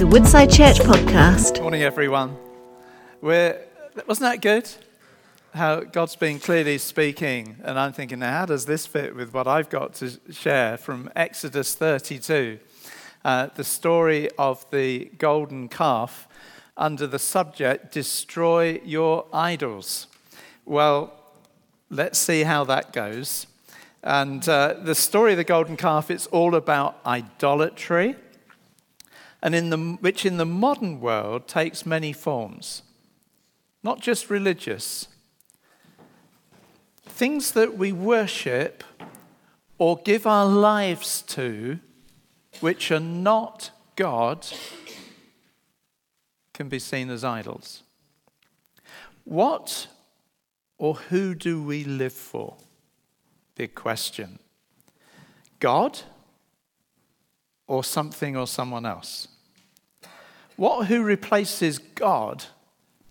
is a Woodside Church podcast. Morning, everyone. We're, wasn't that good? How God's been clearly speaking, and I'm thinking, now, how does this fit with what I've got to share from Exodus 32? Uh, the story of the golden calf under the subject, Destroy Your Idols. Well, let's see how that goes. And uh, the story of the golden calf, it's all about idolatry and in the, which in the modern world takes many forms, not just religious. Things that we worship or give our lives to, which are not God, can be seen as idols. What or who do we live for? Big question. God or something or someone else? What who replaces God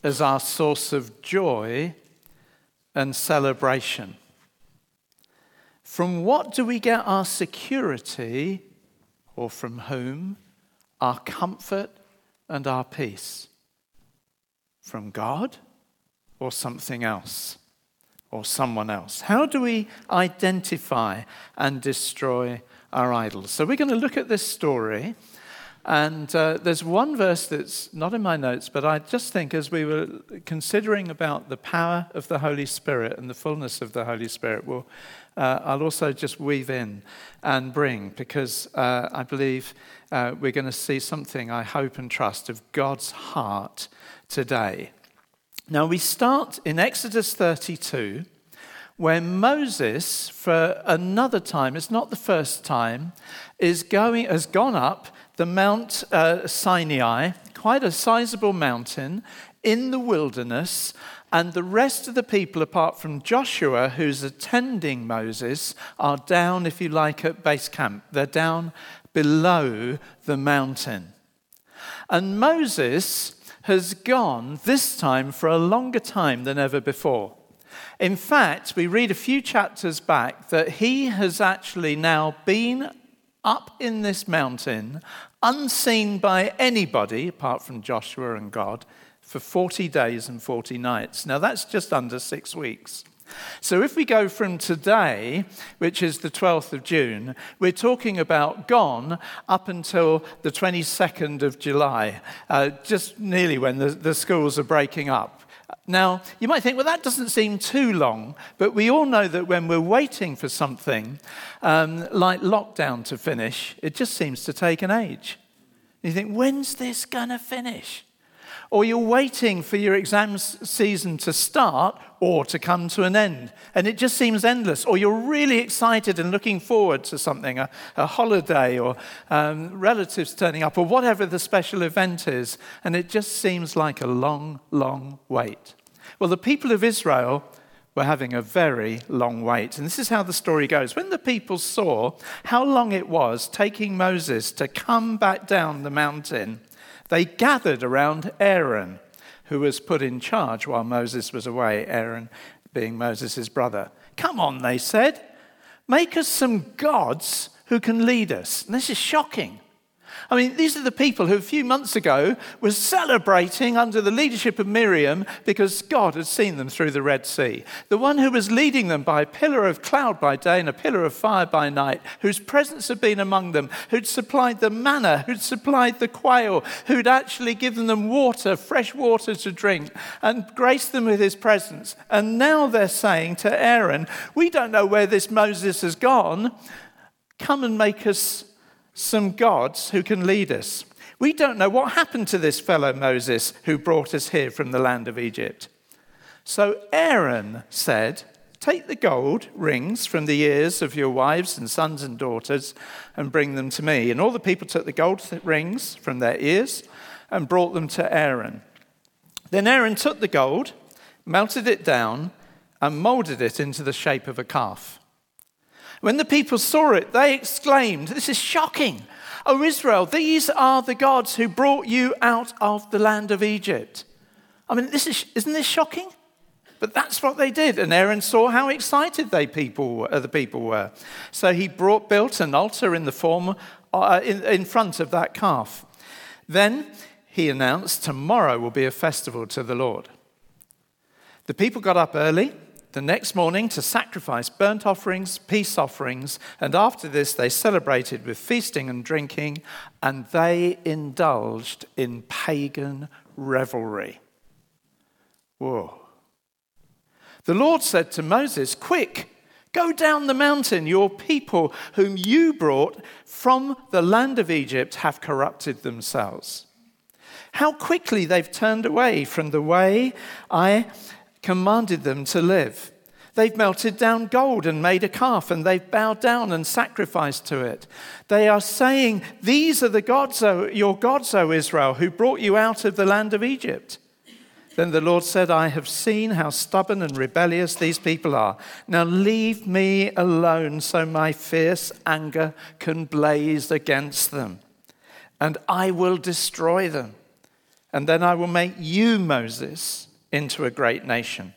as our source of joy and celebration? From what do we get our security, or from whom? Our comfort and our peace? From God or something else? Or someone else? How do we identify and destroy our idols. So we're going to look at this story. And uh, there's one verse that's not in my notes, but I just think as we were considering about the power of the Holy Spirit and the fullness of the Holy Spirit, well, uh, I'll also just weave in and bring, because uh, I believe uh, we're going to see something, I hope and trust, of God's heart today. Now, we start in Exodus 32 where Moses, for another time, it's not the first time, is going, has gone up the Mount uh, Sinai, quite a sizable mountain in the wilderness, and the rest of the people, apart from Joshua, who's attending Moses, are down, if you like, at base camp. They're down below the mountain. And Moses has gone this time for a longer time than ever before. In fact, we read a few chapters back that he has actually now been up in this mountain, unseen by anybody apart from Joshua and God, for 40 days and 40 nights. Now, that's just under six weeks. So, if we go from today, which is the 12th of June, we're talking about gone up until the 22nd of July, uh, just nearly when the, the schools are breaking up. Now, you might think, well, that doesn't seem too long, but we all know that when we're waiting for something um, like lockdown to finish, it just seems to take an age. You think, when's this going to finish? Or you're waiting for your exam season to start or to come to an end, and it just seems endless. Or you're really excited and looking forward to something, a, a holiday, or um, relatives turning up, or whatever the special event is, and it just seems like a long, long wait. Well, the people of Israel were having a very long wait. And this is how the story goes. When the people saw how long it was taking Moses to come back down the mountain, they gathered around Aaron, who was put in charge while Moses was away, Aaron being Moses' brother. Come on, they said, make us some gods who can lead us. And this is shocking. I mean, these are the people who a few months ago were celebrating under the leadership of Miriam because God had seen them through the Red Sea. The one who was leading them by a pillar of cloud by day and a pillar of fire by night, whose presence had been among them, who'd supplied the manna, who'd supplied the quail, who'd actually given them water, fresh water to drink, and graced them with his presence. And now they're saying to Aaron, We don't know where this Moses has gone. Come and make us some gods who can lead us. We don't know what happened to this fellow Moses who brought us here from the land of Egypt. So Aaron said, Take the gold rings from the ears of your wives and sons and daughters and bring them to me. And all the people took the gold rings from their ears and brought them to Aaron. Then Aaron took the gold, melted it down, and molded it into the shape of a calf. When the people saw it, they exclaimed, This is shocking. O Israel, these are the gods who brought you out of the land of Egypt. I mean, this is, isn't this shocking? But that's what they did. And Aaron saw how excited they people, uh, the people were. So he brought, built an altar in the form, uh, in, in front of that calf. Then he announced, Tomorrow will be a festival to the Lord. The people got up early the next morning to sacrifice burnt offerings, peace offerings, and after this they celebrated with feasting and drinking, and they indulged in pagan revelry. Whoa. The Lord said to Moses, Quick, go down the mountain. Your people, whom you brought from the land of Egypt, have corrupted themselves. How quickly they've turned away from the way I commanded them to live. They've melted down gold and made a calf, and they've bowed down and sacrificed to it. They are saying, These are the gods, o, your gods, O Israel, who brought you out of the land of Egypt. Then the Lord said, I have seen how stubborn and rebellious these people are. Now leave me alone so my fierce anger can blaze against them, and I will destroy them. And then I will make you, Moses, into a great nation.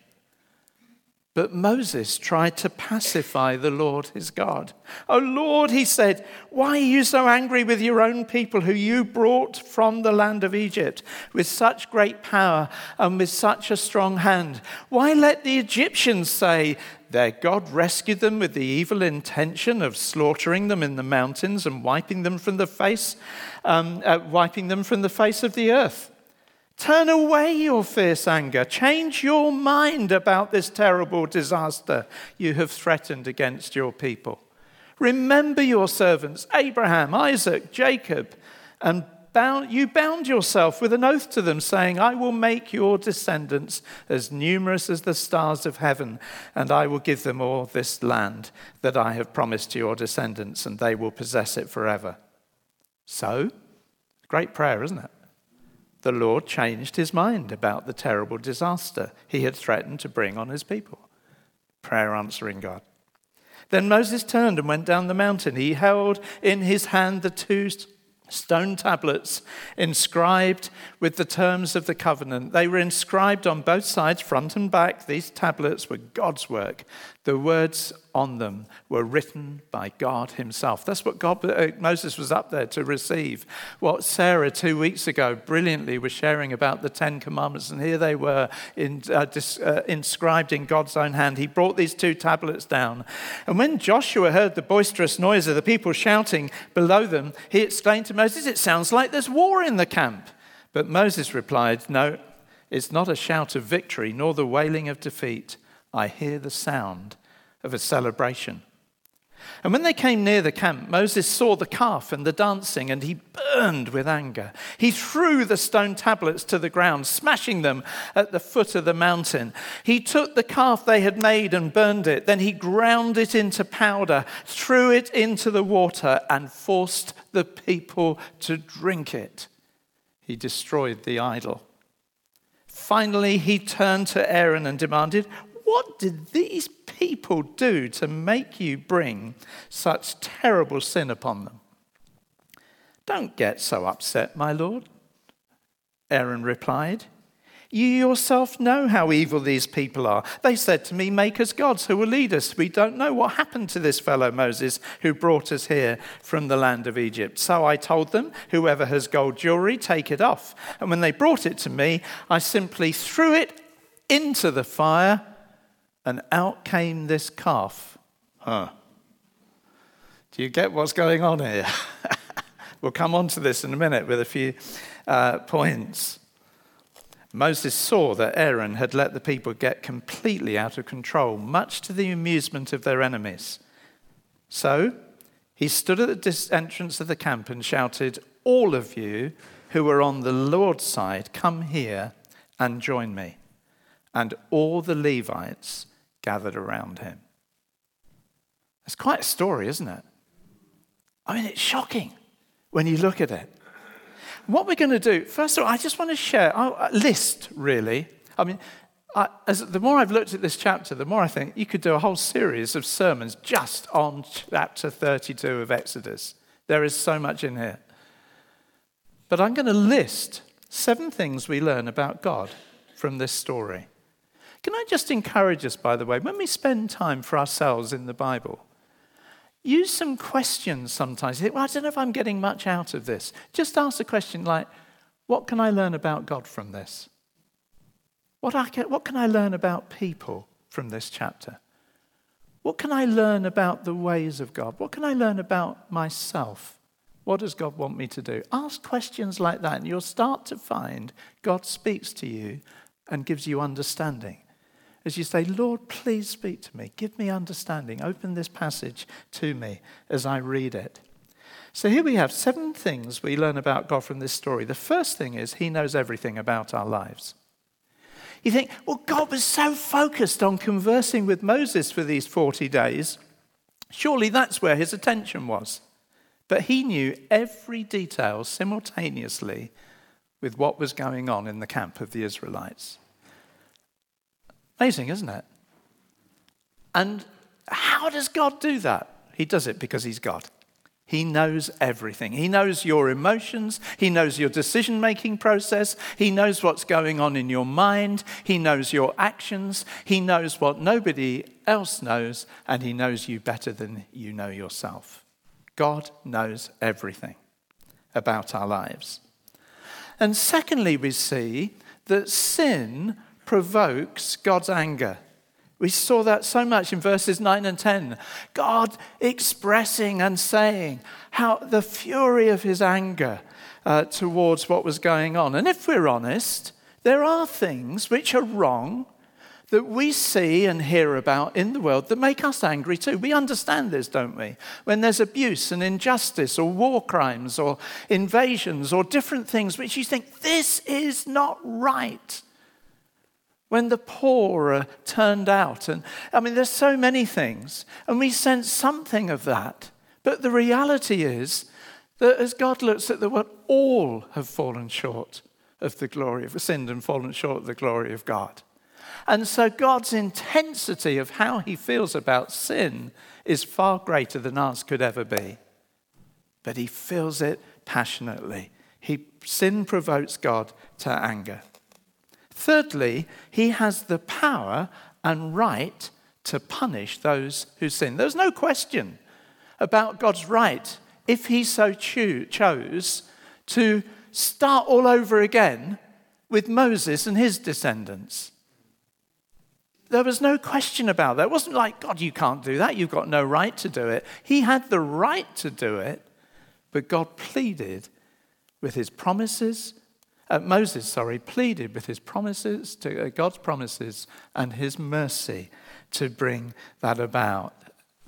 But Moses tried to pacify the Lord his God. Oh Lord, he said, why are you so angry with your own people who you brought from the land of Egypt with such great power and with such a strong hand? Why let the Egyptians say, their God rescued them with the evil intention of slaughtering them in the mountains and wiping them from the face, um, uh, wiping them from the face of the earth? Turn away your fierce anger. Change your mind about this terrible disaster you have threatened against your people. Remember your servants, Abraham, Isaac, Jacob, and bound, you bound yourself with an oath to them, saying, I will make your descendants as numerous as the stars of heaven, and I will give them all this land that I have promised to your descendants, and they will possess it forever. So, great prayer, isn't it? The Lord changed his mind about the terrible disaster he had threatened to bring on his people. Prayer answering God. Then Moses turned and went down the mountain. He held in his hand the two stone tablets inscribed with the terms of the covenant. They were inscribed on both sides, front and back. These tablets were God's work. The words on them were written by God Himself. That's what God, uh, Moses was up there to receive. What Sarah two weeks ago brilliantly was sharing about the Ten Commandments, and here they were in, uh, dis, uh, inscribed in God's own hand. He brought these two tablets down. And when Joshua heard the boisterous noise of the people shouting below them, he exclaimed to Moses, It sounds like there's war in the camp. But Moses replied, No, it's not a shout of victory, nor the wailing of defeat I hear the sound of a celebration. And when they came near the camp, Moses saw the calf and the dancing, and he burned with anger. He threw the stone tablets to the ground, smashing them at the foot of the mountain. He took the calf they had made and burned it. Then he ground it into powder, threw it into the water, and forced the people to drink it. He destroyed the idol. Finally, he turned to Aaron and demanded, what did these people do to make you bring such terrible sin upon them? Don't get so upset, my lord. Aaron replied. You yourself know how evil these people are. They said to me, Make us gods who will lead us. We don't know what happened to this fellow Moses who brought us here from the land of Egypt. So I told them, Whoever has gold jewelry, take it off. And when they brought it to me, I simply threw it into the fire and out came this calf. Huh. Do you get what's going on here? we'll come on to this in a minute with a few uh, points. Moses saw that Aaron had let the people get completely out of control, much to the amusement of their enemies. So he stood at the entrance of the camp and shouted, All of you who are on the Lord's side, come here and join me. And all the Levites gathered around him. It's quite a story, isn't it? I mean, it's shocking when you look at it. What we're going to do, first of all, I just want to share a uh, list, really. I mean, I, as, the more I've looked at this chapter, the more I think you could do a whole series of sermons just on chapter 32 of Exodus. There is so much in here. But I'm going to list seven things we learn about God from this story. Can I just encourage us, by the way, when we spend time for ourselves in the Bible, use some questions sometimes. You think, Well, I don't know if I'm getting much out of this. Just ask a question like, what can I learn about God from this? What, can, what can I learn about people from this chapter? What can I learn about the ways of God? What can I learn about myself? What does God want me to do? Ask questions like that, and you'll start to find God speaks to you and gives you understanding. As you say, Lord, please speak to me. Give me understanding. Open this passage to me as I read it. So here we have seven things we learn about God from this story. The first thing is he knows everything about our lives. You think, well, God was so focused on conversing with Moses for these 40 days. Surely that's where his attention was. But he knew every detail simultaneously with what was going on in the camp of the Israelites. Amazing, isn't it? And how does God do that? He does it because he's God. He knows everything. He knows your emotions. He knows your decision making process. He knows what's going on in your mind. He knows your actions. He knows what nobody else knows, and He knows you better than you know yourself. God knows everything about our lives. And secondly, we see that sin provokes God's anger. We saw that so much in verses 9 and 10. God expressing and saying how the fury of his anger uh, towards what was going on. And if we're honest, there are things which are wrong that we see and hear about in the world that make us angry too. We understand this, don't we? When there's abuse and injustice or war crimes or invasions or different things which you think, this is not right when the poor are turned out. And I mean, there's so many things, and we sense something of that. But the reality is that as God looks at the world, all have fallen short of the glory of sinned and fallen short of the glory of God. And so God's intensity of how he feels about sin is far greater than ours could ever be. But he feels it passionately. He, sin provokes God to anger. Thirdly, he has the power and right to punish those who sin. There's no question about God's right, if he so cho- chose, to start all over again with Moses and his descendants. There was no question about that. It wasn't like, God, you can't do that. You've got no right to do it. He had the right to do it, but God pleaded with his promises uh, Moses, sorry, pleaded with his promises, to uh, God's promises and his mercy to bring that about.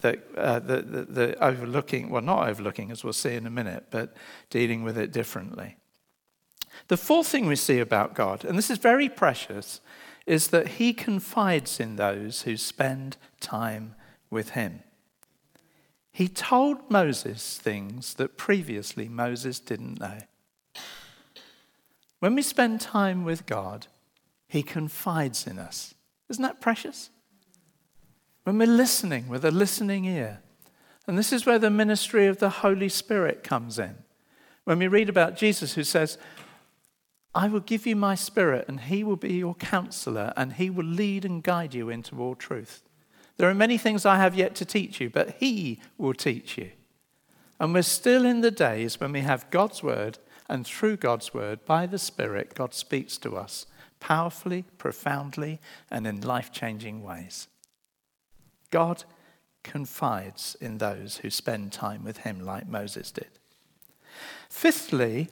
The, uh, the, the, the overlooking, well, not overlooking, as we'll see in a minute, but dealing with it differently. The fourth thing we see about God, and this is very precious, is that he confides in those who spend time with him. He told Moses things that previously Moses didn't know. When we spend time with God, He confides in us. Isn't that precious? When we're listening with a listening ear. And this is where the ministry of the Holy Spirit comes in. When we read about Jesus who says, I will give you my spirit, and he will be your counselor, and he will lead and guide you into all truth. There are many things I have yet to teach you, but he will teach you. And we're still in the days when we have God's word and through God's word, by the Spirit, God speaks to us powerfully, profoundly, and in life changing ways. God confides in those who spend time with Him like Moses did. Fifthly,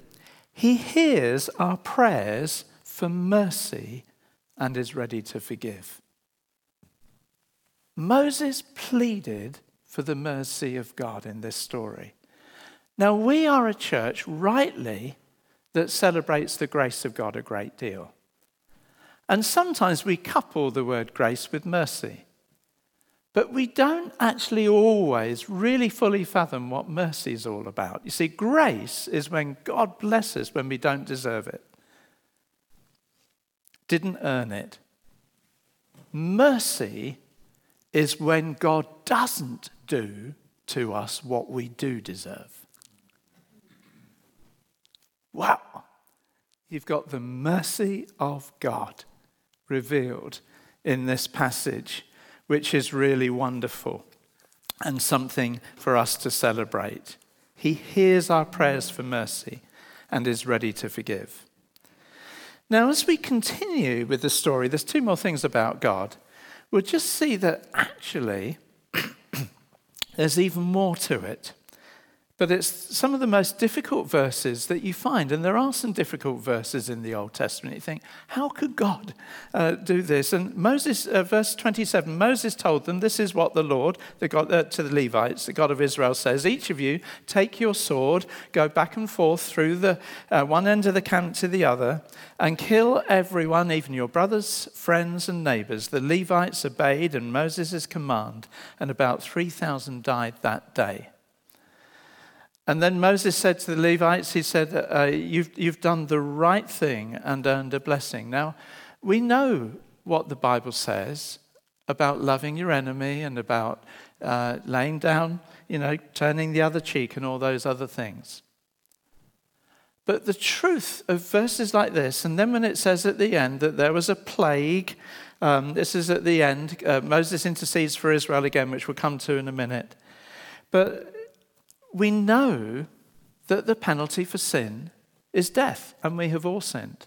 He hears our prayers for mercy and is ready to forgive. Moses pleaded for the mercy of God in this story. Now, we are a church, rightly, that celebrates the grace of God a great deal. And sometimes we couple the word grace with mercy. But we don't actually always really fully fathom what mercy is all about. You see, grace is when God blesses when we don't deserve it, didn't earn it. Mercy is when God doesn't do to us what we do deserve. Wow. You've got the mercy of God revealed in this passage, which is really wonderful and something for us to celebrate. He hears our prayers for mercy and is ready to forgive. Now, as we continue with the story, there's two more things about God. We'll just see that actually there's even more to it. But it's some of the most difficult verses that you find. And there are some difficult verses in the Old Testament. You think, how could God uh, do this? And Moses, uh, verse 27, Moses told them, This is what the Lord, the God, uh, to the Levites, the God of Israel, says Each of you take your sword, go back and forth through the uh, one end of the camp to the other, and kill everyone, even your brothers, friends, and neighbors. The Levites obeyed and Moses' command, and about 3,000 died that day. And then Moses said to the Levites, He said, uh, you've, you've done the right thing and earned a blessing. Now, we know what the Bible says about loving your enemy and about uh, laying down, you know, turning the other cheek and all those other things. But the truth of verses like this, and then when it says at the end that there was a plague, um, this is at the end, uh, Moses intercedes for Israel again, which we'll come to in a minute. But we know that the penalty for sin is death, and we have all sinned.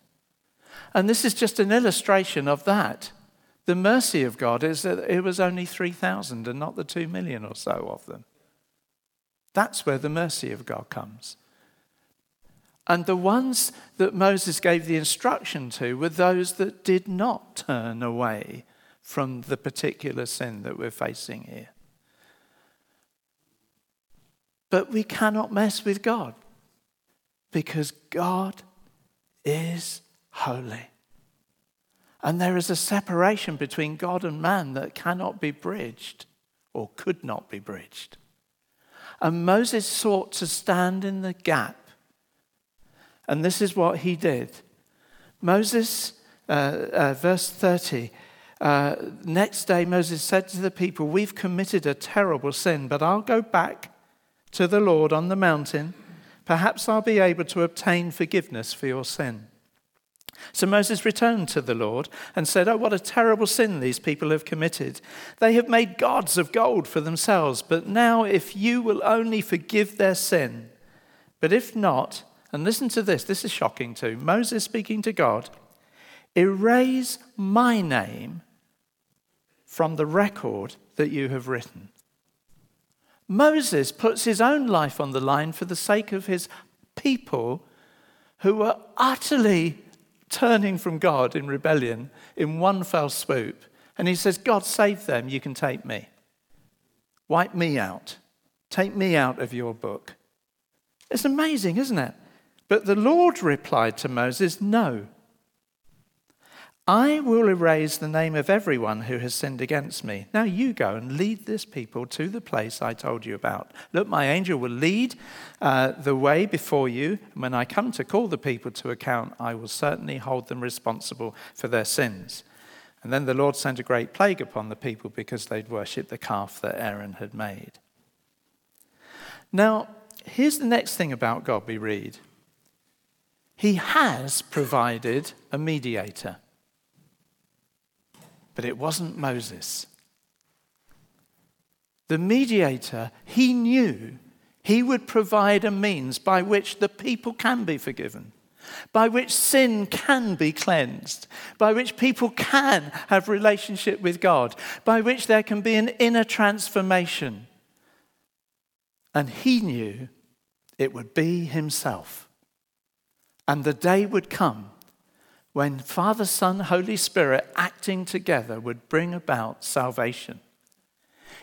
And this is just an illustration of that. The mercy of God is that it was only 3,000 and not the 2 million or so of them. That's where the mercy of God comes. And the ones that Moses gave the instruction to were those that did not turn away from the particular sin that we're facing here. But we cannot mess with God because God is holy. And there is a separation between God and man that cannot be bridged or could not be bridged. And Moses sought to stand in the gap. And this is what he did. Moses, uh, uh, verse 30, uh, next day Moses said to the people, We've committed a terrible sin, but I'll go back to the Lord on the mountain, perhaps I'll be able to obtain forgiveness for your sin. So Moses returned to the Lord and said, Oh, what a terrible sin these people have committed. They have made gods of gold for themselves, but now if you will only forgive their sin, but if not, and listen to this, this is shocking too. Moses speaking to God, erase my name from the record that you have written. Moses puts his own life on the line for the sake of his people who were utterly turning from God in rebellion in one fell swoop. And he says, God, save them, you can take me. Wipe me out. Take me out of your book. It's amazing, isn't it? But the Lord replied to Moses, No. I will erase the name of everyone who has sinned against me. Now you go and lead this people to the place I told you about. Look, my angel will lead uh, the way before you. And when I come to call the people to account, I will certainly hold them responsible for their sins. And then the Lord sent a great plague upon the people because they'd worshipped the calf that Aaron had made. Now, here's the next thing about God we read He has provided a mediator. But it wasn't Moses. The mediator, he knew he would provide a means by which the people can be forgiven, by which sin can be cleansed, by which people can have relationship with God, by which there can be an inner transformation. And he knew it would be himself. And the day would come when Father, Son, Holy Spirit acting together would bring about salvation.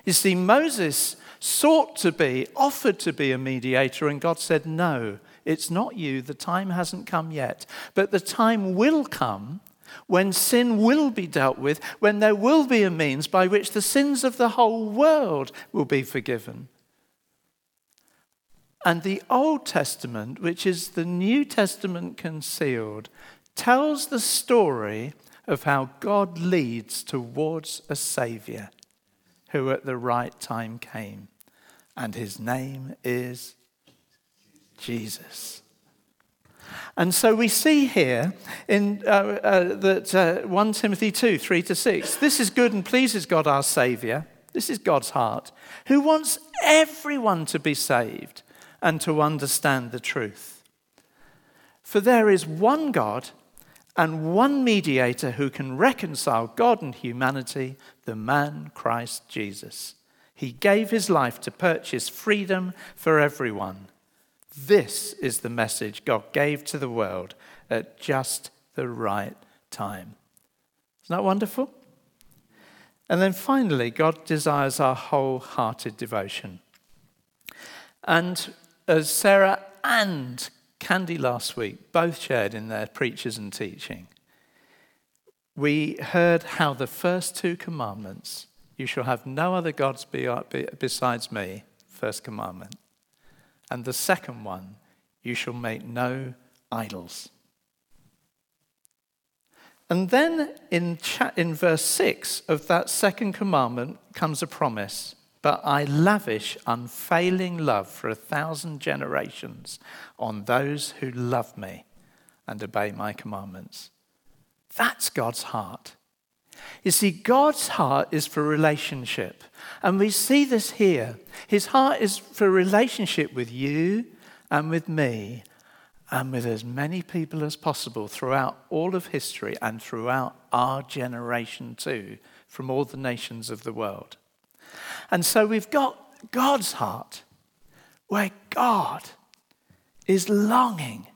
You see, Moses sought to be, offered to be a mediator, and God said, No, it's not you. The time hasn't come yet. But the time will come when sin will be dealt with, when there will be a means by which the sins of the whole world will be forgiven. And the Old Testament, which is the New Testament concealed, tells the story of how God leads towards a Savior who at the right time came. And his name is Jesus. And so we see here in uh, uh, that uh, 1 Timothy 2 3 to 6 this is good and pleases God our Savior. This is God's heart, who wants everyone to be saved and to understand the truth. For there is one God and one mediator who can reconcile God and humanity, the man Christ Jesus. He gave his life to purchase freedom for everyone. This is the message God gave to the world at just the right time. Isn't that wonderful? And then finally, God desires our wholehearted devotion. And as Sarah and Candy last week both shared in their preachers and teaching, we heard how the first two commandments, you shall have no other gods besides me, first commandment. And the second one, you shall make no idols. And then in, in verse 6 of that second commandment comes a promise but I lavish unfailing love for a thousand generations on those who love me and obey my commandments. That's God's heart. You see, God's heart is for relationship. And we see this here. His heart is for relationship with you and with me and with as many people as possible throughout all of history and throughout our generation too, from all the nations of the world. And so we've got God's heart, where God is longing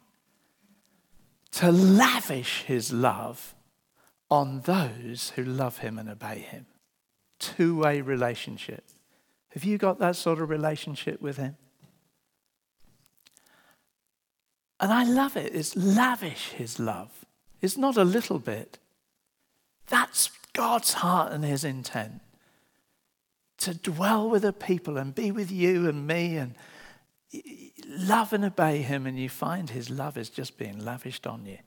to lavish his love on those who love him and obey him. Two way relationship. Have you got that sort of relationship with him? And I love it. It's lavish, his love. It's not a little bit. That's God's heart and his intent to dwell with a people and be with you and me and love and obey him, and you find his love is just being lavished on you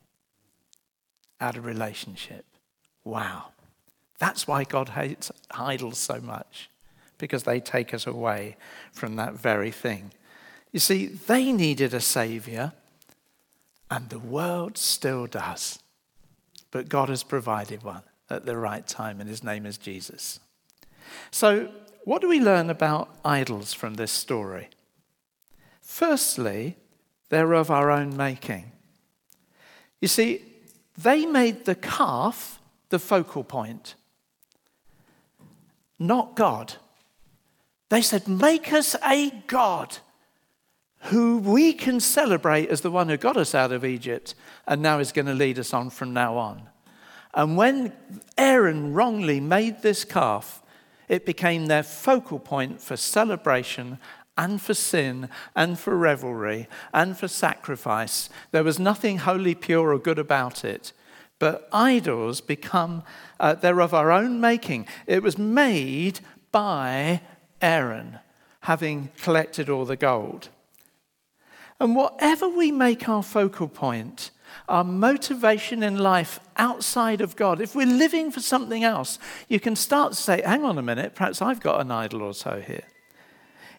out of relationship. Wow. That's why God hates idols so much, because they take us away from that very thing. You see, they needed a savior, and the world still does. But God has provided one at the right time, and his name is Jesus. So, what do we learn about idols from this story? Firstly, they're of our own making. You see, they made the calf the focal point, not God. They said, Make us a God who we can celebrate as the one who got us out of Egypt and now is going to lead us on from now on. And when Aaron wrongly made this calf, it became their focal point for celebration and for sin and for revelry and for sacrifice. There was nothing wholly pure or good about it. But idols become, uh, they're of our own making. It was made by Aaron, having collected all the gold. And whatever we make our focal point, our motivation in life outside of God, if we're living for something else, you can start to say, hang on a minute, perhaps I've got an idol or so here.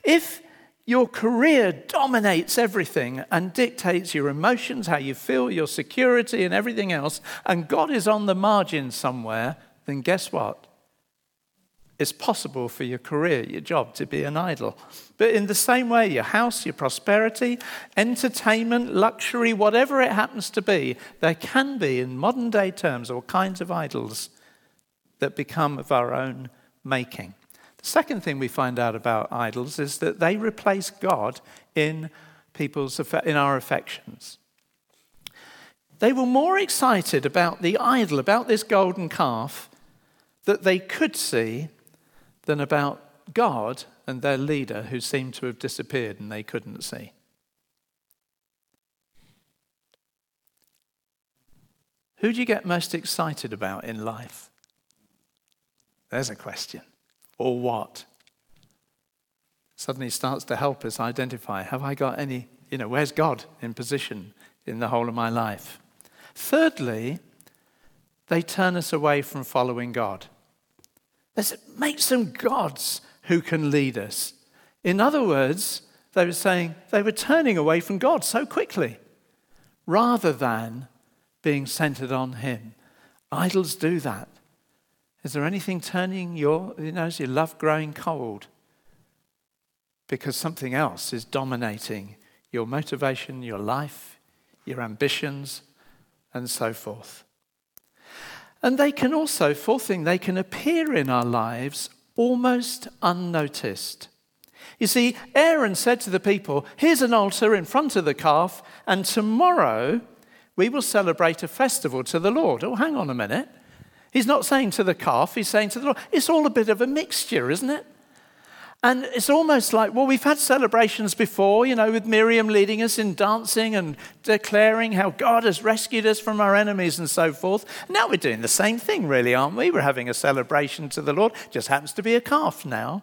If your career dominates everything and dictates your emotions, how you feel, your security, and everything else, and God is on the margin somewhere, then guess what? it's possible for your career, your job to be an idol. But in the same way, your house, your prosperity, entertainment, luxury, whatever it happens to be, there can be, in modern day terms, all kinds of idols that become of our own making. The second thing we find out about idols is that they replace God in people's in our affections. They were more excited about the idol, about this golden calf, that they could see than about God and their leader who seemed to have disappeared and they couldn't see. Who do you get most excited about in life? There's a question. Or what? Suddenly starts to help us identify have I got any, you know, where's God in position in the whole of my life? Thirdly, they turn us away from following God. Let's make some gods who can lead us. In other words, they were saying they were turning away from God so quickly rather than being centered on Him. Idols do that. Is there anything turning your, you know, is your love growing cold? Because something else is dominating your motivation, your life, your ambitions, and so forth. And they can also, fourth thing, they can appear in our lives almost unnoticed. You see, Aaron said to the people, Here's an altar in front of the calf, and tomorrow we will celebrate a festival to the Lord. Oh, hang on a minute. He's not saying to the calf, he's saying to the Lord. It's all a bit of a mixture, isn't it? And it's almost like, well, we've had celebrations before, you know, with Miriam leading us in dancing and declaring how God has rescued us from our enemies and so forth. Now we're doing the same thing, really, aren't we? We're having a celebration to the Lord. Just happens to be a calf now.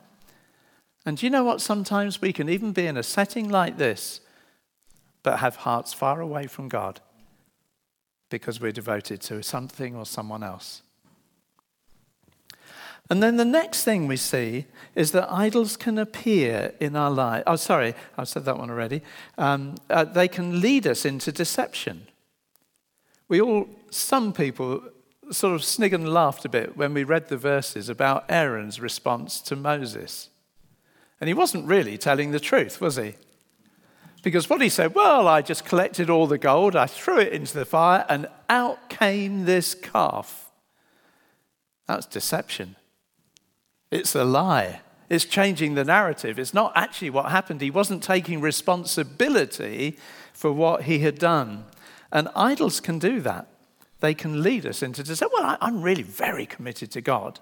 And you know what? Sometimes we can even be in a setting like this, but have hearts far away from God because we're devoted to something or someone else. And then the next thing we see is that idols can appear in our life. Oh, sorry, I've said that one already. Um, uh, they can lead us into deception. We all, some people, sort of sniggered and laughed a bit when we read the verses about Aaron's response to Moses. And he wasn't really telling the truth, was he? Because what he said, well, I just collected all the gold, I threw it into the fire, and out came this calf. That's deception. It's a lie. It's changing the narrative. It's not actually what happened. He wasn't taking responsibility for what he had done. And idols can do that. They can lead us into to say, well, I'm really very committed to God.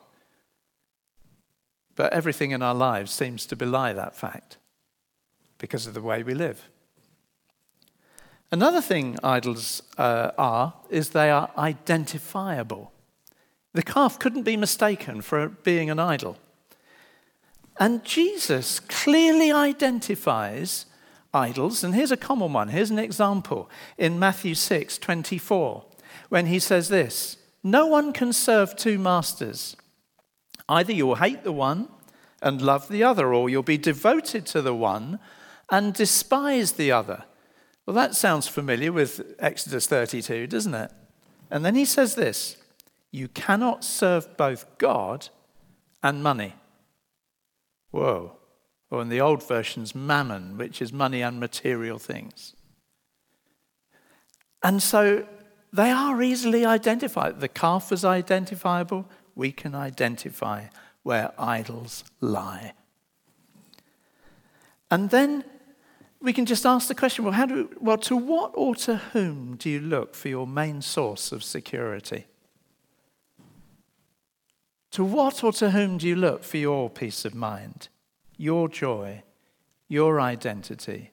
But everything in our lives seems to belie that fact because of the way we live. Another thing idols uh, are is they are identifiable. The calf couldn't be mistaken for being an idol. And Jesus clearly identifies idols. And here's a common one. Here's an example in Matthew 6 24, when he says this No one can serve two masters. Either you'll hate the one and love the other, or you'll be devoted to the one and despise the other. Well, that sounds familiar with Exodus 32, doesn't it? And then he says this you cannot serve both God and money. Whoa. Or in the old versions, mammon, which is money and material things. And so they are easily identified. The calf is identifiable. We can identify where idols lie. And then we can just ask the question well, how do we, well, to what or to whom do you look for your main source of security? To what or to whom do you look for your peace of mind, your joy, your identity,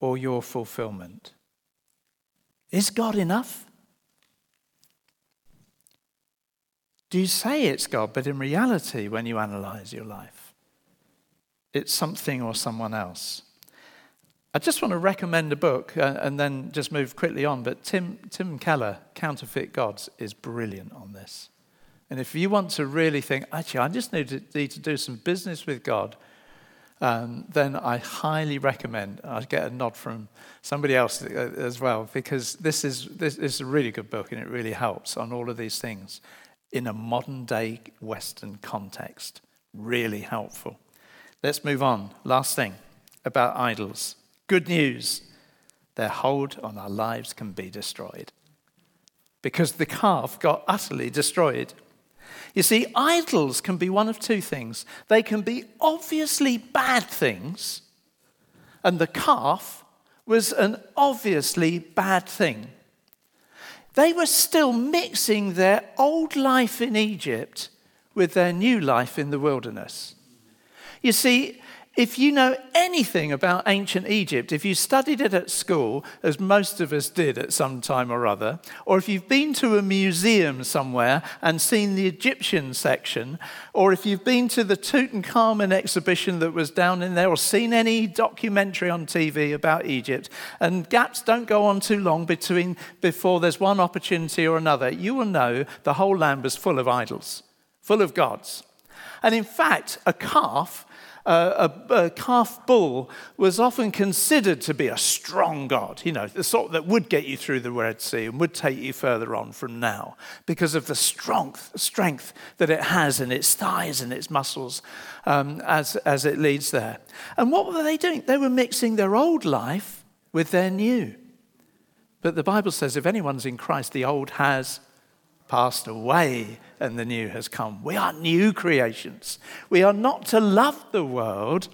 or your fulfillment? Is God enough? Do you say it's God, but in reality, when you analyze your life, it's something or someone else? I just want to recommend a book uh, and then just move quickly on. But Tim, Tim Keller, Counterfeit Gods, is brilliant on this. And if you want to really think, actually, I just need to, need to do some business with God, um, then I highly recommend. I get a nod from somebody else uh, as well, because this is, this is a really good book and it really helps on all of these things in a modern day Western context. Really helpful. Let's move on. Last thing about idols. Good news their hold on our lives can be destroyed because the calf got utterly destroyed. You see, idols can be one of two things. They can be obviously bad things, and the calf was an obviously bad thing. They were still mixing their old life in Egypt with their new life in the wilderness. You see, if you know anything about ancient Egypt, if you studied it at school, as most of us did at some time or other, or if you've been to a museum somewhere and seen the Egyptian section, or if you've been to the Tutankhamun exhibition that was down in there, or seen any documentary on TV about Egypt, and gaps don't go on too long between before there's one opportunity or another, you will know the whole land was full of idols, full of gods. And in fact, a calf a, a, calf bull was often considered to be a strong god, you know, the sort that would get you through the Red Sea and would take you further on from now because of the strength, strength that it has in its thighs and its muscles um, as, as it leads there. And what were they doing? They were mixing their old life with their new. But the Bible says if anyone's in Christ, the old has passed away and the new has come. We are new creations. We are not to love the world,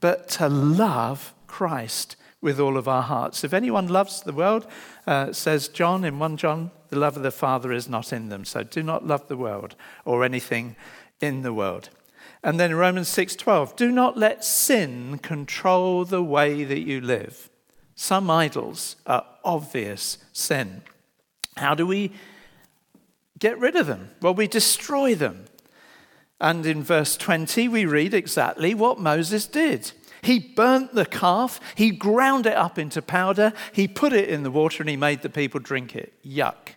but to love Christ with all of our hearts. If anyone loves the world, uh, says John in 1 John, the love of the Father is not in them. So do not love the world or anything in the world. And then in Romans 6:12, do not let sin control the way that you live. Some idols are obvious sin. How do we get rid of them? Well, we destroy them. And in verse 20, we read exactly what Moses did. He burnt the calf, he ground it up into powder, he put it in the water, and he made the people drink it. Yuck.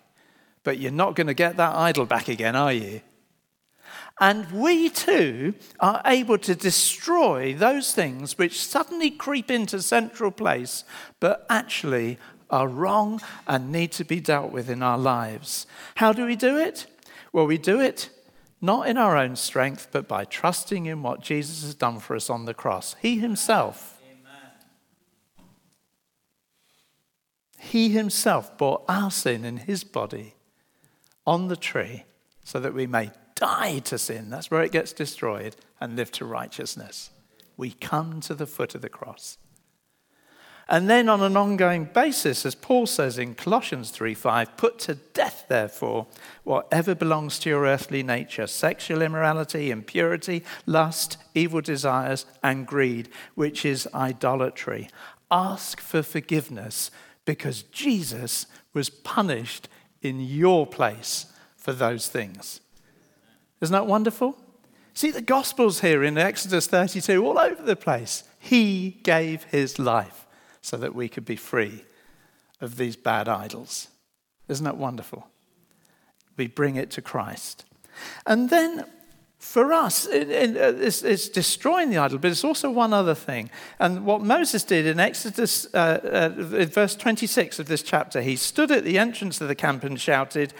But you're not going to get that idol back again, are you? And we too are able to destroy those things which suddenly creep into central place, but actually are wrong and need to be dealt with in our lives. How do we do it? Well, we do it not in our own strength, but by trusting in what Jesus has done for us on the cross. He himself. He himself bore our sin in his body on the tree so that we may die to sin. That's where it gets destroyed and live to righteousness. We come to the foot of the cross. And then on an ongoing basis, as Paul says in Colossians 3:5, put to death, therefore, whatever belongs to your earthly nature sexual immorality, impurity, lust, evil desires, and greed, which is idolatry. Ask for forgiveness because Jesus was punished in your place for those things. Isn't that wonderful? See the Gospels here in Exodus 32 all over the place. He gave his life so that we could be free of these bad idols. Isn't that wonderful? We bring it to Christ. And then for us, it, it, it's, it's, destroying the idol, but it's also one other thing. And what Moses did in Exodus, uh, uh, in verse 26 of this chapter, he stood at the entrance of the camp and shouted,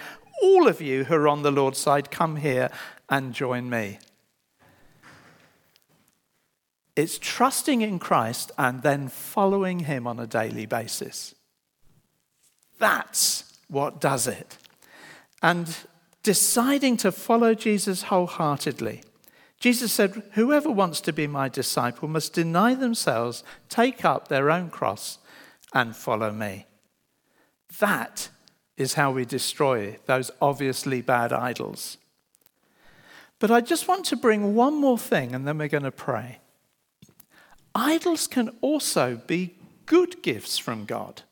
All of you who are on the Lord's side, come here and join me. It's trusting in Christ and then following Him on a daily basis. That's what does it. And deciding to follow Jesus wholeheartedly. Jesus said, Whoever wants to be my disciple must deny themselves, take up their own cross, and follow me. That is how we destroy those obviously bad idols. But I just want to bring one more thing, and then we're going to pray. Idols can also be good gifts from God,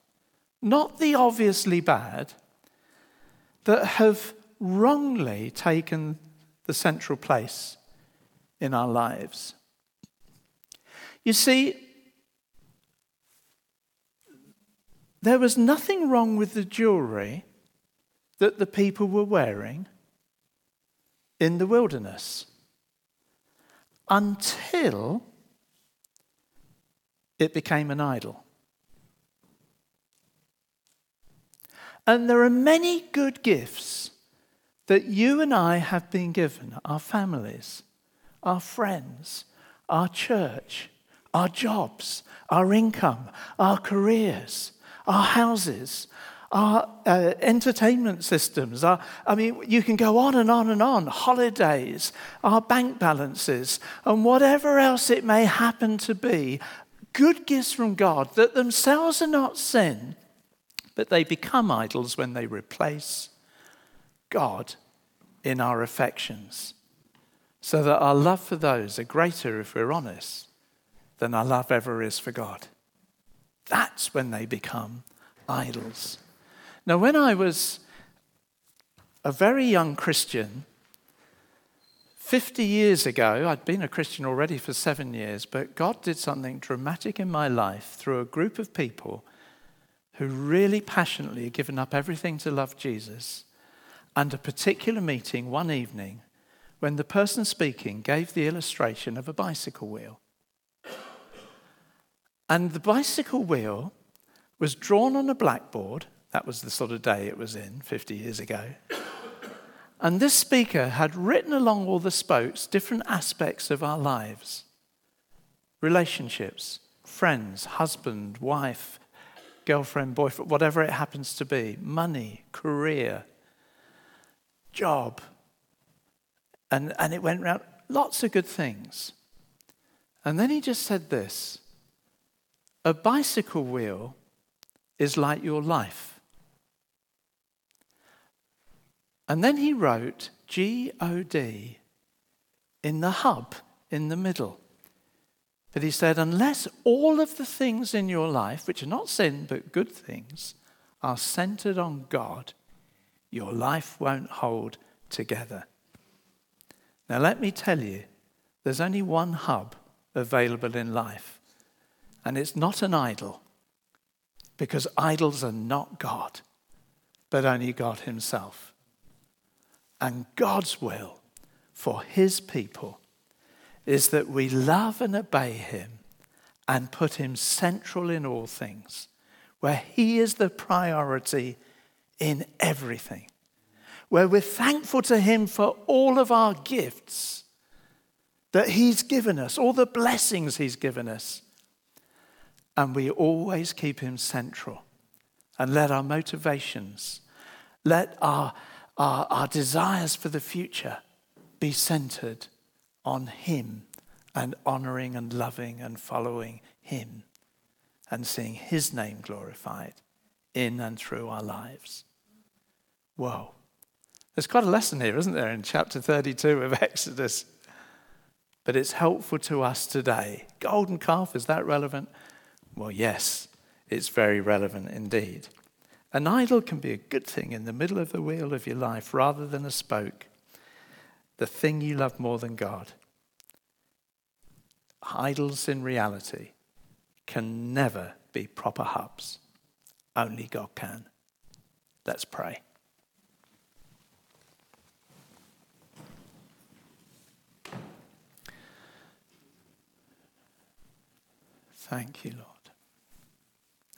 not the obviously bad, that have wrongly taken the central place in our lives. You see, there was nothing wrong with the jewelry that the people were wearing in the wilderness until it became an idol. And there are many good gifts that you and I have been given our families, our friends, our church, our jobs, our income, our careers, our houses, our uh, entertainment systems. Our, I mean, you can go on and on and on. Holidays, our bank balances, and whatever else it may happen to be good gifts from God that themselves are not sin, but they become idols when they replace God in our affections. So that our love for those are greater, if we're honest, than our love ever is for God. That's when they become idols. Now, when I was a very young Christian, 50 years ago, I'd been a Christian already for seven years, but God did something dramatic in my life through a group of people who really passionately had given up everything to love Jesus. And a particular meeting one evening when the person speaking gave the illustration of a bicycle wheel. And the bicycle wheel was drawn on a blackboard. That was the sort of day it was in 50 years ago. And this speaker had written along all the spokes different aspects of our lives relationships, friends, husband, wife, girlfriend, boyfriend, whatever it happens to be, money, career, job. And, and it went around lots of good things. And then he just said this a bicycle wheel is like your life. And then he wrote G O D in the hub in the middle. But he said, unless all of the things in your life, which are not sin but good things, are centered on God, your life won't hold together. Now, let me tell you, there's only one hub available in life, and it's not an idol, because idols are not God, but only God Himself. And God's will for His people is that we love and obey him and put him central in all things, where he is the priority in everything, where we're thankful to him for all of our gifts that he's given us, all the blessings he's given us. And we always keep him central and let our motivations, let our, our, our desires for the future be centered on Him and honoring and loving and following Him and seeing His name glorified in and through our lives. Whoa. There's quite a lesson here, isn't there, in chapter 32 of Exodus? But it's helpful to us today. Golden calf, is that relevant? Well, yes, it's very relevant indeed. An idol can be a good thing in the middle of the wheel of your life rather than a spoke the thing you love more than God. Idols in reality can never be proper hubs. Only God can. Let's pray. Thank you, Lord.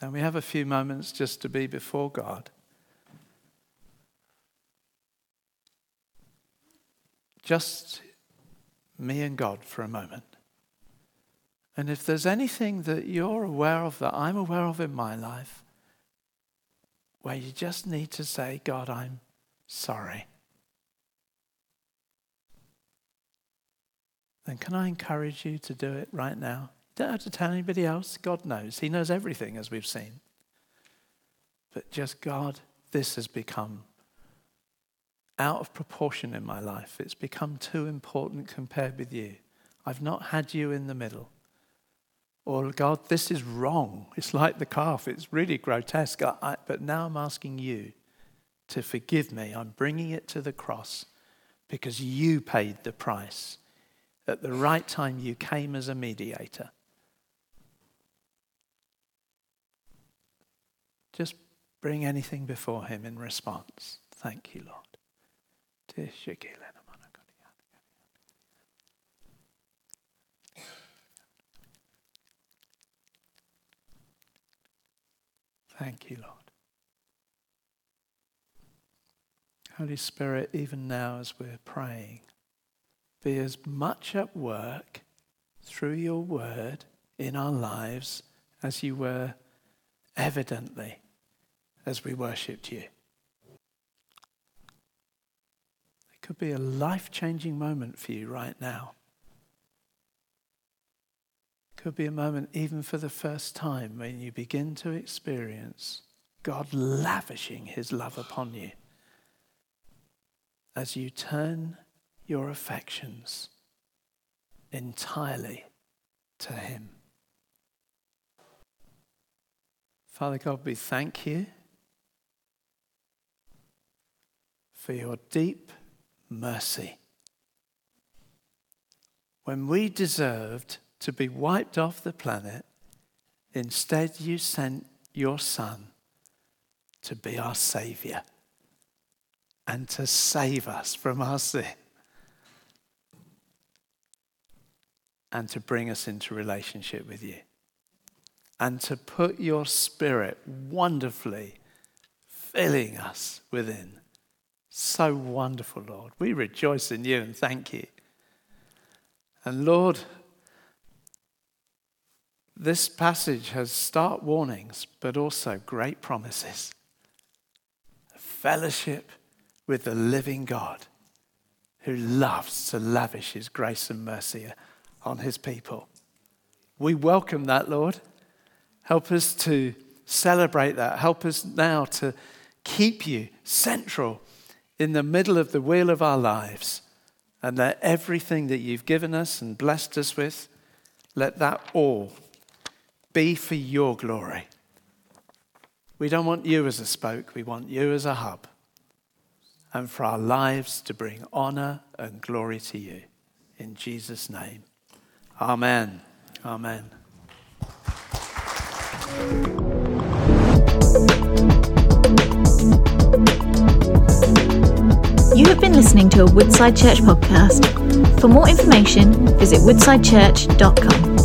And we have a few moments just to be before God. Just me and God for a moment. And if there's anything that you're aware of, that I'm aware of in my life, where you just need to say, God, I'm sorry, then can I encourage you to do it right now? Don't have to tell anybody else. God knows. He knows everything, as we've seen. But just, God, this has become out of proportion in my life. It's become too important compared with you. I've not had you in the middle. Or, God, this is wrong. It's like the calf. It's really grotesque. I, I, but now I'm asking you to forgive me. I'm bringing it to the cross because you paid the price. At the right time, you came as a mediator. Just bring anything before Him in response. Thank you, Lord. Thank you, Lord. Holy Spirit, even now as we're praying, be as much at work through your word in our lives as you were evidently as we worshipped you. It could be a life changing moment for you right now. It Could be a moment, even for the first time, when you begin to experience God lavishing his love upon you as you turn your affections entirely to him. Father God, we thank you for your deep mercy. When we deserved to be wiped off the planet, instead you sent your Son to be our Savior and to save us from our sin and to bring us into relationship with you and to put your Spirit wonderfully filling us within so wonderful, Lord. We rejoice in you and thank you. And Lord, this passage has stark warnings, but also great promises. Fellowship with the living God who loves to lavish his grace and mercy on his people. We welcome that, Lord. Help us to celebrate that. Help us now to keep you central in the middle of the wheel of our lives. And let everything that you've given us and blessed us with, let that all be for your glory. We don't want you as a spoke, we want you as a hub. And for our lives to bring honor and glory to you. In Jesus' name. Amen. Amen. You have been listening to a Woodside Church podcast. For more information, visit woodsidechurch.com.